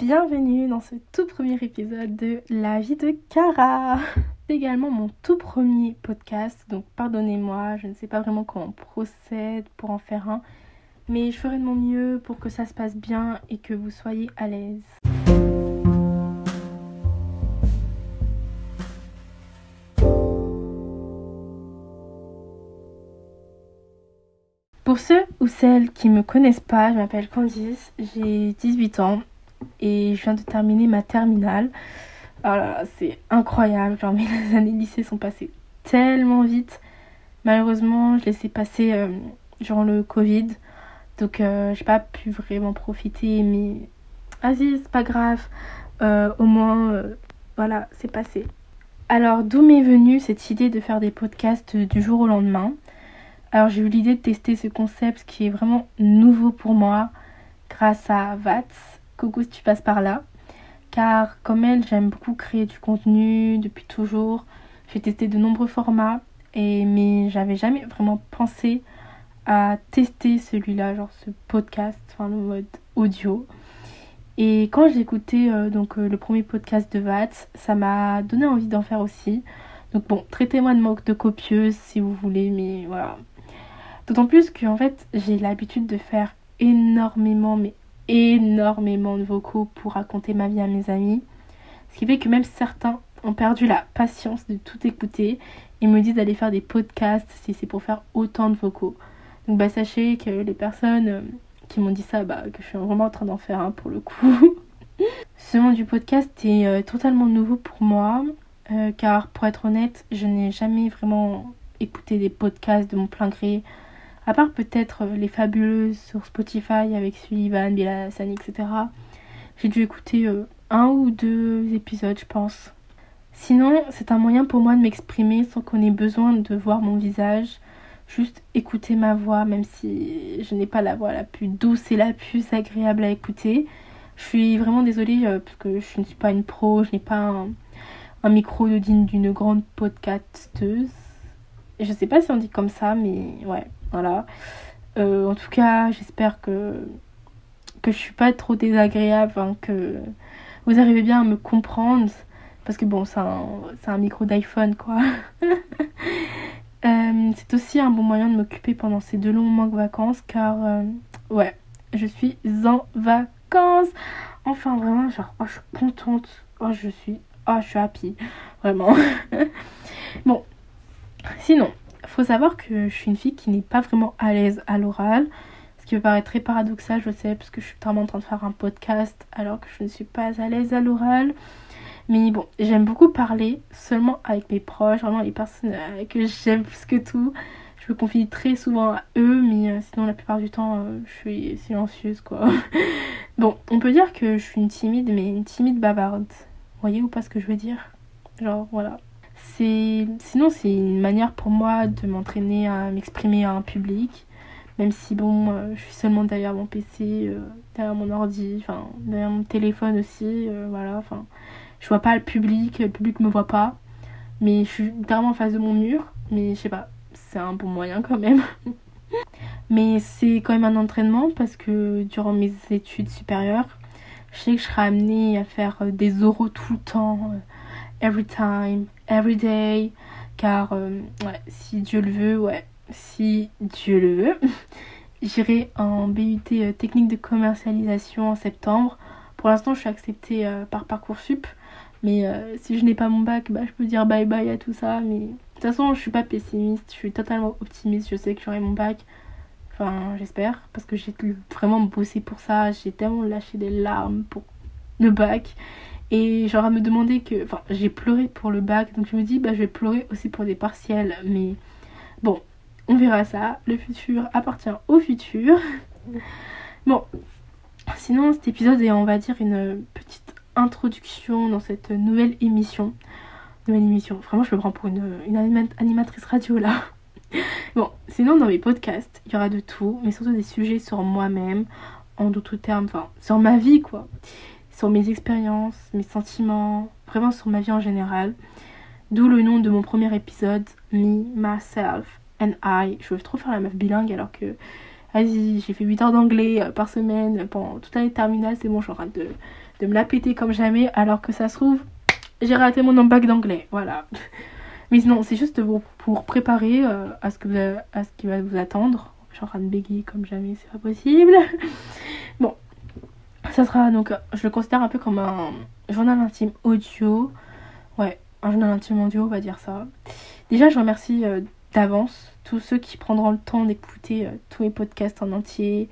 bienvenue dans ce tout premier épisode de La vie de Cara. C'est également mon tout premier podcast, donc pardonnez-moi, je ne sais pas vraiment comment on procède pour en faire un, mais je ferai de mon mieux pour que ça se passe bien et que vous soyez à l'aise. Pour ceux ou celles qui me connaissent pas, je m'appelle Candice, j'ai 18 ans et je viens de terminer ma terminale. Alors oh c'est incroyable, genre mes années lycée sont passées tellement vite. Malheureusement, je les ai passées euh, le Covid. Donc euh, j'ai pas pu vraiment profiter mais vas-y, c'est pas grave. Euh, au moins voilà, c'est passé. Alors d'où m'est venue cette idée de faire des podcasts du jour au lendemain? Alors j'ai eu l'idée de tester ce concept qui est vraiment nouveau pour moi grâce à Vats. Coucou si tu passes par là. Car comme elle, j'aime beaucoup créer du contenu depuis toujours. J'ai testé de nombreux formats, et, mais j'avais jamais vraiment pensé à tester celui-là, genre ce podcast, enfin le mode audio. Et quand j'ai écouté euh, donc euh, le premier podcast de Vats, ça m'a donné envie d'en faire aussi. Donc bon, traitez-moi de manque de copieuse si vous voulez, mais voilà, D'autant plus que en fait j'ai l'habitude de faire énormément mais énormément de vocaux pour raconter ma vie à mes amis. Ce qui fait que même certains ont perdu la patience de tout écouter et me disent d'aller faire des podcasts si c'est pour faire autant de vocaux. Donc bah sachez que les personnes euh, qui m'ont dit ça, bah que je suis vraiment en train d'en faire un pour le coup. Ce monde du podcast est euh, totalement nouveau pour moi euh, car pour être honnête, je n'ai jamais vraiment écouté des podcasts de mon plein gré à part peut-être euh, les fabuleuses sur Spotify avec Sullivan, Bella Sani, etc. J'ai dû écouter euh, un ou deux épisodes, je pense. Sinon, c'est un moyen pour moi de m'exprimer sans qu'on ait besoin de voir mon visage. Juste écouter ma voix, même si je n'ai pas la voix la plus douce et la plus agréable à écouter. Je suis vraiment désolée euh, parce que je ne suis pas une pro, je n'ai pas un, micro digne d'une grande podcasteuse. Je sais pas si on dit comme ça, mais ouais. Voilà. Euh, en tout cas, j'espère que, que je suis pas trop désagréable, hein, que vous arrivez bien à me comprendre. Parce que bon, c'est un, micro d'iPhone, quoi. Euh, c'est aussi un bon moyen de m'occuper pendant ces deux longs mois de vacances, car, euh, ouais, je suis en vacances. Enfin, vraiment, genre, oh, je suis contente. Oh, je suis, oh, je suis happy. Vraiment. bon, sinon, faut savoir que je suis une fille qui n'est pas vraiment à l'aise à l'oral. Ce qui me paraît très paradoxal, je sais, parce que je suis vraiment en train de faire un podcast alors que je ne suis pas à l'aise à l'oral. Mais bon, j'aime beaucoup parler seulement avec mes proches, vraiment les personnes euh, que j'aime plus que tout. Je me confie très souvent à eux, mais euh, sinon la plupart du temps, euh, je suis silencieuse quoi. bon, on peut dire que je suis une timide, mais une timide bavarde. Vous voyez ou pas ce que je veux dire? Genre, voilà sinon c'est une manière pour moi de m'entraîner à m'exprimer à un public. Même si bon euh, je suis seulement derrière mon PC euh, derrière mon ordi enfin derrière mon téléphone aussi euh, voilà enfin je vois pas le public le public me voit pas. Mais je suis littéralement en face de mon mur mais je sais pas c'est un bon moyen quand même. Mais c'est quand même un entraînement parce que durant mes études supérieures je sais que je serai amenée à faire des oraux tout le temps every time, every day. Car euh, si Dieu le veut, ouais, si Dieu le veut, j'irai en BUT euh, technique de commercialisation en septembre. Pour l'instant, je suis acceptée euh, par Parcoursup. Mais si je n'ai pas mon bac, bah, je peux dire bye bye à tout ça. Mais de toute façon, je suis pas pessimiste, je suis totalement optimiste. Je sais que j'aurai mon bac. Enfin, j'espère. Parce que j'ai vraiment bossé pour ça. J'ai tellement lâché des larmes pour le bac. Et genre à me demander que... Enfin, j'ai pleuré pour le bac, donc je me dis, bah je vais pleurer aussi pour des partiels. Mais bon, on verra ça. Le futur appartient au futur. Bon, sinon cet épisode est, on va dire, une petite introduction dans cette nouvelle émission. Nouvelle émission. Vraiment, je me prends pour une, une animatrice radio là. Bon, sinon dans mes podcasts, il y aura de tout, mais surtout des sujets sur moi-même, en d'autres termes, enfin, sur ma vie quoi sur mes expériences, mes sentiments, vraiment sur ma vie en général. D'où le nom de mon premier épisode, Me, Myself and I. Je veux trop faire la meuf bilingue alors que vas-y, j'ai fait 8 heures d'anglais euh, par semaine pendant toute l'année terminale, c'est bon, train de, de me la péter comme jamais, alors que ça se trouve, j'ai raté mon bac d'anglais, voilà. Mais non, c'est juste pour, préparer euh, à, ce que à ce qui va vous attendre. Je suis en train de bégayer comme jamais, c'est pas possible. ça sera donc, je le considère un peu comme un journal intime audio. Ouais, un journal intime audio, on va dire ça. Déjà, je remercie euh, d'avance tous ceux qui prendront le temps d'écouter euh, tous les podcasts en entier.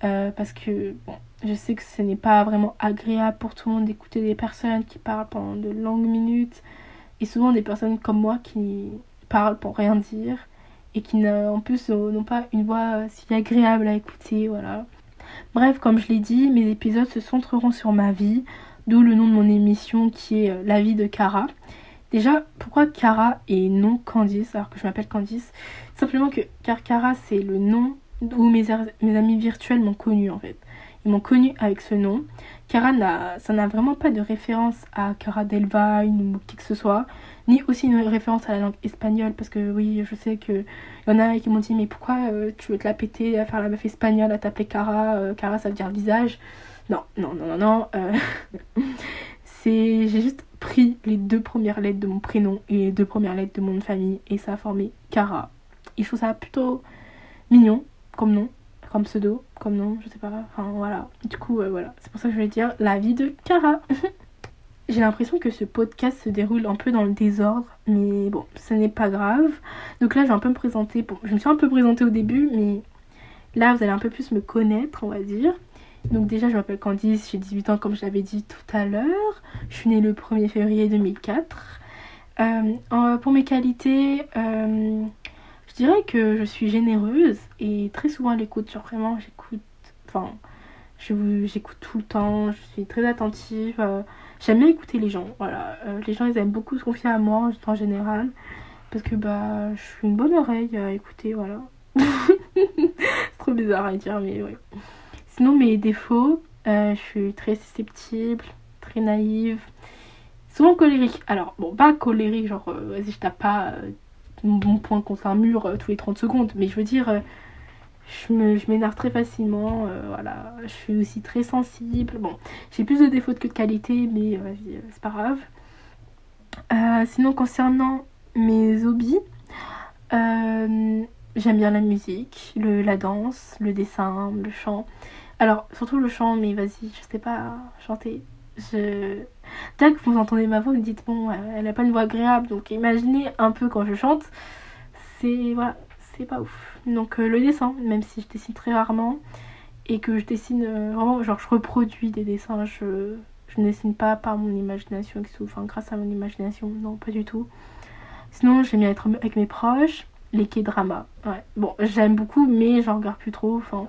parce que bon, je sais que ce n'est pas vraiment agréable pour tout le monde d'écouter des personnes qui parlent pendant de longues minutes et souvent des personnes comme moi qui parlent pour rien dire et qui en plus n'ont pas une voix si agréable à écouter, voilà. Bref, comme je l'ai dit, mes épisodes se centreront sur ma vie, d'où le nom de mon émission qui est euh, La vie de Cara. Déjà, pourquoi Cara et non Candice alors que je m'appelle Candice? Simplement que car Cara c'est le nom où mes, mes amis virtuels m'ont connu en fait. Ils m'ont connu avec ce nom. Cara, ça n'a vraiment pas de référence à Cara Delvine ou qui que ce soit, ni aussi une référence à la langue espagnole, parce que oui, je sais qu'il y en a qui m'ont dit, mais pourquoi euh, tu veux te la péter à faire la meuf espagnole, à t'appeler Cara euh, Cara, ça veut dire visage? Non, non, non, non, non. Euh, c'est, j'ai juste pris les deux premières lettres de mon prénom et les deux premières lettres de mon nom de famille, et ça a formé Cara. Et je ça plutôt mignon comme nom comme pseudo, comme nom, je sais pas. Enfin voilà. Du coup, voilà. C'est pour ça que je vais dire la vie de Cara. J'ai l'impression que ce podcast se déroule un peu dans le désordre, mais bon, ce n'est pas grave. Donc là, je vais un peu me présenter. Bon, je me suis un peu présentée au début, mais là, vous allez un peu plus me connaître, on va dire. Donc déjà, je m'appelle Candice, j'ai 18 ans comme je l'avais dit tout à l'heure. Je suis née le 1er février 2004. Euh, pour mes qualités, euh, je dirais que je suis généreuse et très souvent à l'écoute. Genre vraiment, j'écoute. Enfin, j'écoute tout le temps. Je suis très attentive. Euh, j'aime bien écouter les gens. Voilà. Euh, les gens, ils aiment beaucoup se confier à moi en général. Parce que bah, je suis une bonne oreille à écouter. Voilà. C'est trop bizarre à dire, mais ouais. Sinon, mes défauts, euh, je suis très susceptible, très naïve. Souvent colérique. Alors, bon, pas colérique, genre, vas-y, je tape pas mon point contre un mur euh, tous les 30 secondes. Mais je veux dire, euh, je m'énerve très facilement. Euh, voilà, je suis aussi très sensible. Bon, j'ai plus de défauts que de qualité, mais c'est pas grave. sinon, concernant mes hobbies, j'aime bien la musique, la danse, le dessin, le chant. Alors, surtout le chant, mais vas-y, je sais pas chanter. Je... Dès que vous entendez ma voix, vous dites, bon, elle a pas une voix agréable, donc imaginez un peu quand je chante. C'est voilà, c'est pas ouf. Donc euh, le dessin, même si je dessine très rarement et que je dessine euh, vraiment, genre je reproduis des dessins, je, je ne dessine pas par mon imagination, enfin grâce à mon imagination, non, pas du tout. Sinon, j'aime bien être avec mes proches, les K-dramas. Ouais, bon, j'aime beaucoup, mais j'en regarde plus trop. Enfin,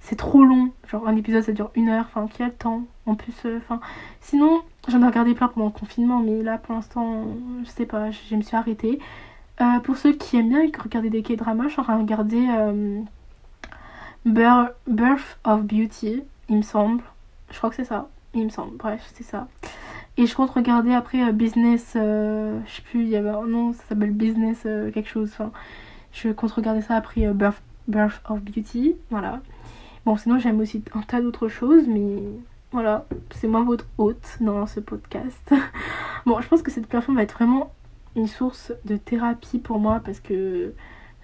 c'est trop long. Genre un épisode ça dure une heure, enfin qui a le temps En plus, euh, enfin. sinon, j'en ai regardé plein pendant le confinement, mais là pour l'instant, je sais pas, je, me suis arrêtée. Euh, pour ceux qui aiment bien regarder des K-dramas, ai regardé euh, Birth of Beauty, il me semble. Je crois que c'est ça, il me semble. Bref, c'est ça. Et je compte regarder après Business, je sais plus, il y avait un nom, ça s'appelle Business quelque chose. Enfin, je compte regarder ça après Birth, Birth of Beauty, voilà. Bon, sinon j'aime aussi un tas d'autres choses, mais voilà, c'est moi votre hôte dans ce podcast. bon, je pense que cette plateforme va être vraiment une source de thérapie pour moi parce que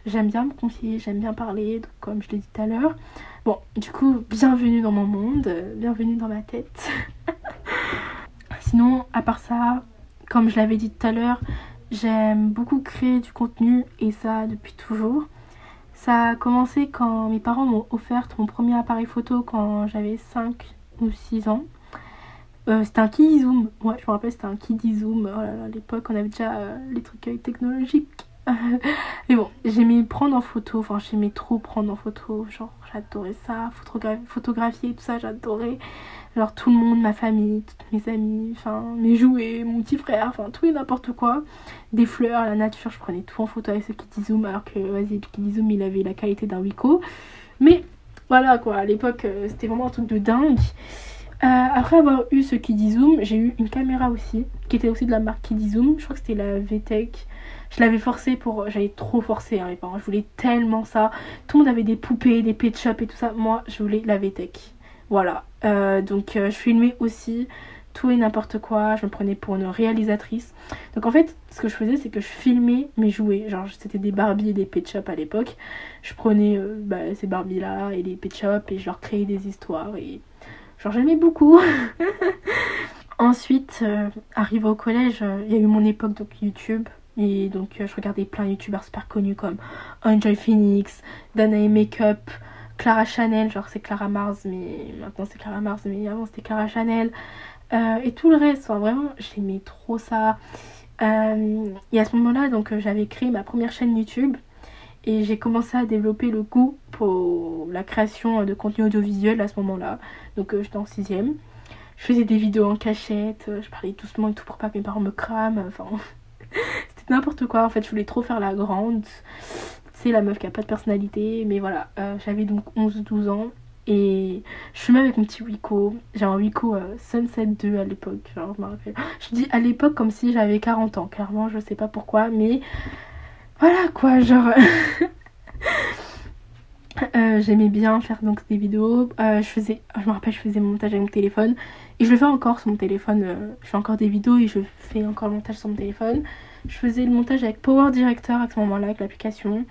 j'aime bien me confier, j'aime bien parler, comme je l'ai dit tout à l'heure. Bon, du coup, bienvenue dans mon monde, bienvenue dans ma tête. Sinon, à part ça, comme je l'avais dit tout à l'heure, j'aime beaucoup créer du contenu et ça depuis toujours. Ça a commencé quand mes parents m'ont offert mon premier appareil photo quand j'avais 5 ou 6 ans. Euh, c'était un Kiddy Zoom. Ouais, je me rappelle, c'était un Kiddy Zoom. Oh à l'époque, on avait déjà euh, les trucs technologiques. Mais bon, j'aimais prendre en photo. Enfin, j'aimais trop prendre en photo. Genre, j'adorais ça. photographier, tout ça, j'adorais. Alors tout le monde, ma famille, toutes mes amis, enfin mes jouets, mon petit frère, enfin tout et n'importe quoi. Des fleurs, la nature, je prenais tout en photo avec ce Kitty Zoom alors que vas-y, le Kitty Zoom il avait la qualité d'un Wiko. Mais voilà quoi, à l'époque euh, c'était vraiment un truc de dingue. Après avoir eu ce Kiddy Zoom, j'ai eu une caméra aussi, qui était aussi de la marque Kiddy Zoom. Je crois que c'était la VTech. Je l'avais forcé pour. J'avais trop forcé, hein, mes parents. Je voulais tellement ça. Tout le monde avait des poupées, des pet shop et tout ça. Moi, je voulais la VTech. Voilà. Euh, donc, euh, je filmais aussi tout et n'importe quoi. Je me prenais pour une réalisatrice. Donc, en fait, ce que je faisais, c'est que je filmais mes jouets. Genre, c'était des Barbie et des pet shop à l'époque. Je prenais euh, bah, ces Barbie-là et les pet shop et je leur créais des histoires. Et genre, j'aimais beaucoup. Ensuite, arrivé au collège, il y a eu mon époque donc YouTube. Et donc je regardais plein de youtubeurs super connus comme Enjoy Phoenix, Danae Makeup, Clara Chanel, genre c'est Clara Mars, mais maintenant c'est Clara Mars, mais avant c'était Clara Chanel. Euh, et tout le reste, vraiment j'aimais trop ça. Euh, et à ce moment-là, donc j'avais créé ma première chaîne YouTube et j'ai commencé à développer le goût pour la création de contenu audiovisuel à ce moment-là. Donc euh, j'étais en sixième. Je faisais des vidéos en cachette, je parlais doucement et tout pour pas que mes parents me crament. Enfin, c'était n'importe quoi. En fait, je voulais trop faire la grande. C'est la meuf qui a pas de personnalité. Mais voilà, euh, j'avais donc 11-12 ans. Et je fumais avec mon petit Wiko. J'ai un Wiko euh, Sunset 2 à l'époque. Je me rappelle. Je dis à l'époque comme si j'avais 40 ans. Clairement, je sais pas pourquoi. Mais voilà quoi, genre. Euh, j'aimais bien faire donc des vidéos. je faisais, je me rappelle, je faisais mon montage avec mon téléphone. Et je le fais encore sur mon téléphone. je fais encore des vidéos et je fais encore le montage sur mon téléphone. Je faisais le montage avec Power Director à ce moment-là, avec l'application.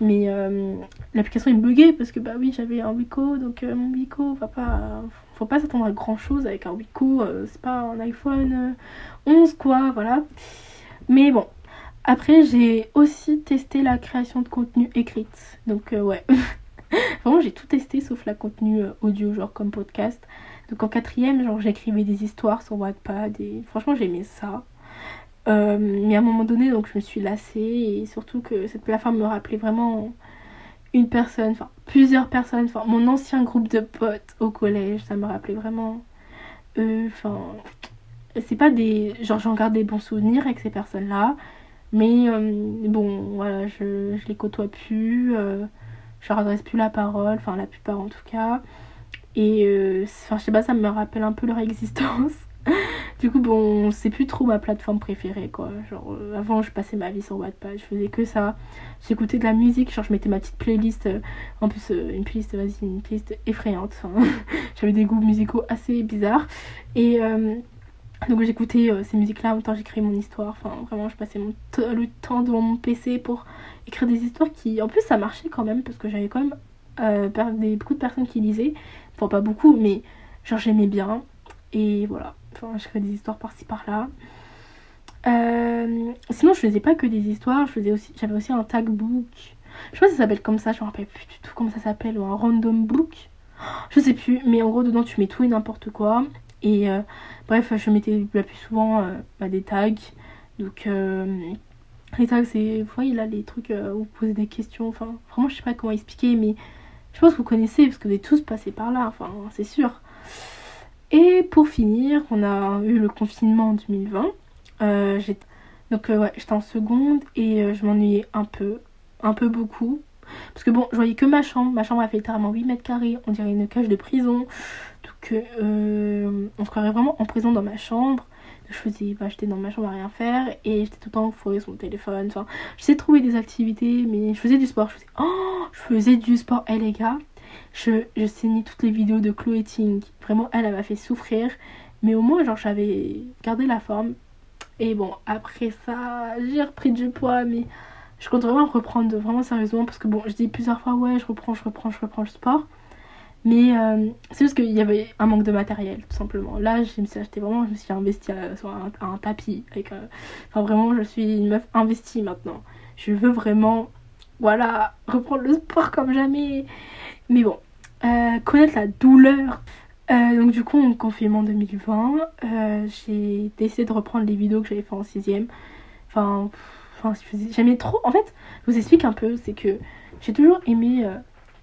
Mais euh, l'application est buggée parce que bah oui j'avais un Wiko donc euh, mon Wiko va pas faut pas s'attendre à grand chose avec un euh, c'est pas un iPhone 11 quoi voilà mais bon après j'ai aussi testé la création de contenu écrite donc ouais. Vraiment j'ai tout testé sauf la contenu audio genre comme podcast. Donc en quatrième genre j'écrivais des histoires sur Wattpad et franchement j'aimais ça. Euh, mais à un moment donné, donc je me suis lassée et surtout que cette plateforme me rappelait vraiment une personne, enfin plusieurs personnes, enfin mon ancien groupe de potes au collège, ça me rappelait vraiment eux, enfin c'est pas des genre j'en garde des bons souvenirs avec ces personnes-là, mais euh, bon voilà, je, je les côtoie plus, euh, je leur adresse plus la parole, enfin la plupart en tout cas, et enfin je sais pas, ça me rappelle un peu leur existence. du coup, bon, c'est plus trop ma plateforme préférée, quoi. Genre, euh, avant, je passais ma vie sur Wattpad, je faisais que ça. J'écoutais de la musique, genre, je mettais ma petite playlist. Euh, en plus, euh, une playlist, vas-y, une playlist effrayante. J'avais des goûts musicaux assez bizarres. Et donc, j'écoutais ces musiques-là temps j'écrivais mon histoire. Enfin, vraiment, je passais mon le temps devant mon PC pour écrire des histoires qui, en plus, ça marchait quand même, parce que j'avais quand même des, beaucoup de personnes qui lisaient. Enfin, pas beaucoup, mais genre, j'aimais bien. Et voilà. Enfin, je des histoires par-ci par-là. Euh, sinon, je faisais pas que des histoires, je faisais aussi, j'avais aussi un tag book. Je sais pas si ça s'appelle comme ça, je me rappelle plus du tout comment ça s'appelle, ou un random book. Je sais plus, mais en gros, dedans, tu mets tout et n'importe quoi. Et euh, bref, je mettais la plus souvent euh, bah, des tags. Donc, les tags, c'est. Vous voyez là, les trucs où vous posez des questions. Enfin, vraiment, je sais pas comment expliquer, mais je pense que vous connaissez, parce que vous êtes tous passés par là, enfin, c'est sûr. Et pour finir, on a eu le confinement en 2020. Euh, donc euh, ouais, j'étais en seconde et euh, je m'ennuyais un peu, un peu beaucoup. Parce que bon, je voyais que ma chambre. Ma chambre a fait littéralement 8 mètres carrés. On dirait une cage de prison. Donc on se croirait vraiment en prison dans ma chambre. Je faisais, bah, j'étais dans ma chambre à rien faire et j'étais tout le temps fourrée sur mon téléphone. Enfin, j'essayais de trouver des activités, mais je faisais du sport. Je faisais, oh, du sport. Eh les gars, je, je saignais toutes les vidéos de Chloé Ting. Vraiment, elle, elle m'a fait souffrir. Mais au moins, genre, j'avais gardé la forme. Et bon, après ça, j'ai repris du poids, mais je compte vraiment reprendre vraiment sérieusement. Parce que bon, je dis plusieurs fois, ouais, je reprends, je reprends, je reprends le sport. Mais euh, c'est juste qu'il y avait un manque de matériel, tout simplement. Là, je me suis acheté vraiment, je me suis investie sur un, tapis. Avec, euh, enfin, vraiment, je suis une meuf investie maintenant. Je veux vraiment, voilà, reprendre le sport comme jamais. Mais bon, euh, connaître la douleur. Donc du coup, en confinement 2020, euh, j'ai décidé de reprendre les vidéos que j'avais fait en 6ème. Enfin, enfin j'aimais trop. En fait, je vous explique un peu, c'est que j'ai toujours aimé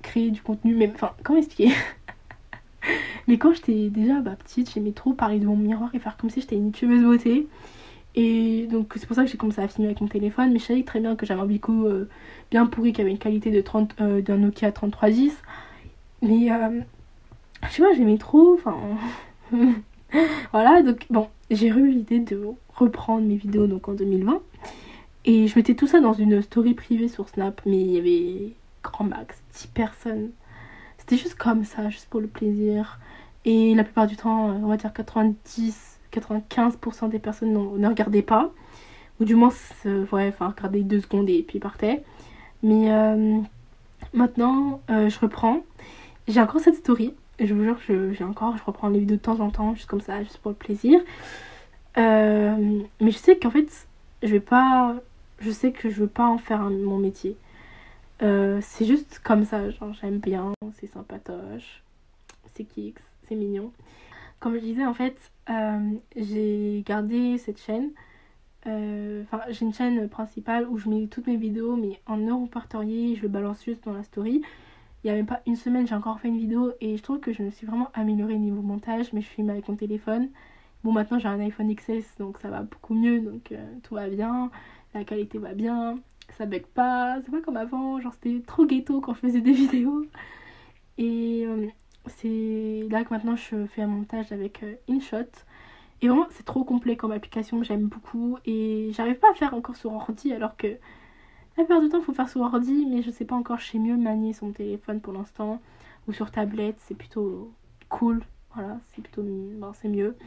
créer du contenu, mais enfin, comment expliquer? Mais quand j'étais déjà bah, petite, j'aimais trop parler devant mon miroir et faire comme si j'étais une youtubeuse beauté. Et donc c'est pour ça que j'ai commencé à filmer avec mon téléphone. Mais je savais très bien que j'avais un bico euh, bien pourri qui avait une qualité de 30 euh, d'un Nokia 3310. Mais euh, je sais pas, j'aimais trop. Enfin, voilà, donc bon, j'ai eu l'idée de reprendre mes vidéos donc en 2020. Et je mettais tout ça dans une story privée sur Snap, mais il y avait grand max 10 personnes. C'était juste comme ça, juste pour le plaisir. Et la plupart du temps, on va dire 90, 95% des personnes ne regardaient pas. Ou du moins, ouais, enfin, regardaient deux secondes et puis partaient. Mais euh, maintenant, euh, je reprends. J'ai encore cette story. Je vous jure, j'ai encore, je reprends les vidéos de temps en temps, juste comme ça, juste pour le plaisir. Euh, mais je sais qu'en fait, je vais pas. Je sais que je veux pas en faire mon métier. C'est juste comme ça, genre j'aime bien, c'est sympatoche, c'est kicks, c'est mignon. Comme je disais, en fait, j'ai gardé cette chaîne euh, enfin, j'ai une chaîne principale où je mets toutes mes vidéos, mais en euro je le balance juste dans la story. Il n'y a même pas une semaine, j'ai encore fait une vidéo et je trouve que je me suis vraiment améliorée niveau montage, mais je filme avec mon téléphone. Bon, maintenant j'ai un iPhone XS donc ça va beaucoup mieux, donc euh, tout va bien, la qualité va bien, ça bug pas, c'est pas comme avant, genre c'était trop ghetto quand je faisais des vidéos. Et euh, c'est là que maintenant je fais un montage avec InShot. Et vraiment, c'est trop complet comme application, j'aime beaucoup. Et j'arrive pas à faire encore sur ordi, alors que la plupart du temps, il faut faire sur ordi, mais je sais pas encore, je sais mieux manier son téléphone pour l'instant. Ou sur tablette, c'est plutôt cool. Voilà, c'est plutôt. Bon, c'est mieux.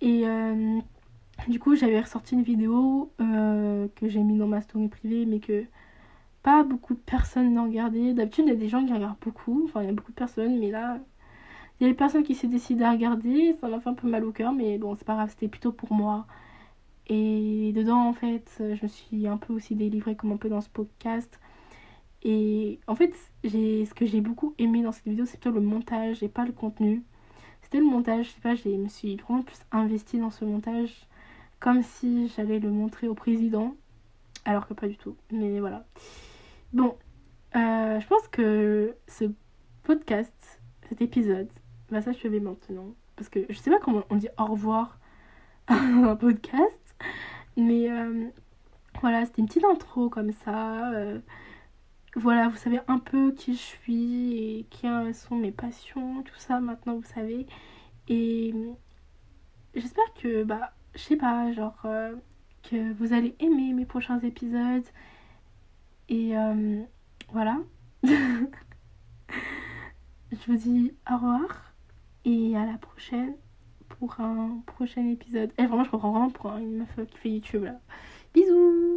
Et euh, du coup, j'avais ressorti une vidéo euh, que j'ai mis dans ma story privée, mais que pas beaucoup de personnes n'ont regardé. D'habitude, il y a des gens qui regardent beaucoup. Enfin, il y a beaucoup de personnes, mais là, il y a des personnes qui s'est décidé à regarder, ça m'a fait un peu mal au cœur, mais bon, c'est pas grave, c'était plutôt pour moi. Et dedans, en fait, je me suis un peu aussi délivrée comme un peu dans ce podcast. Et en fait, ce que j'ai beaucoup aimé dans cette vidéo, c'est plutôt le montage et pas le contenu. C'était le montage, je sais pas, je me suis vraiment plus investie dans ce montage comme si j'allais le montrer au président, alors que pas du tout. Mais voilà. Bon, euh, je pense que ce podcast, cet épisode, bah ça je vais maintenant. Parce que je sais pas comment on dit au revoir dans un podcast. Mais euh, voilà, c'était une petite intro comme ça. Euh, voilà, vous savez un peu qui je suis et qui sont mes passions, tout ça maintenant vous savez. Et j'espère que, bah, je sais pas, genre, euh, que vous allez aimer mes prochains épisodes. Et voilà. je vous dis au revoir. Et à la prochaine pour un prochain épisode. Et eh, vraiment, je reprends vraiment pour une meuf qui fait YouTube là. Bisous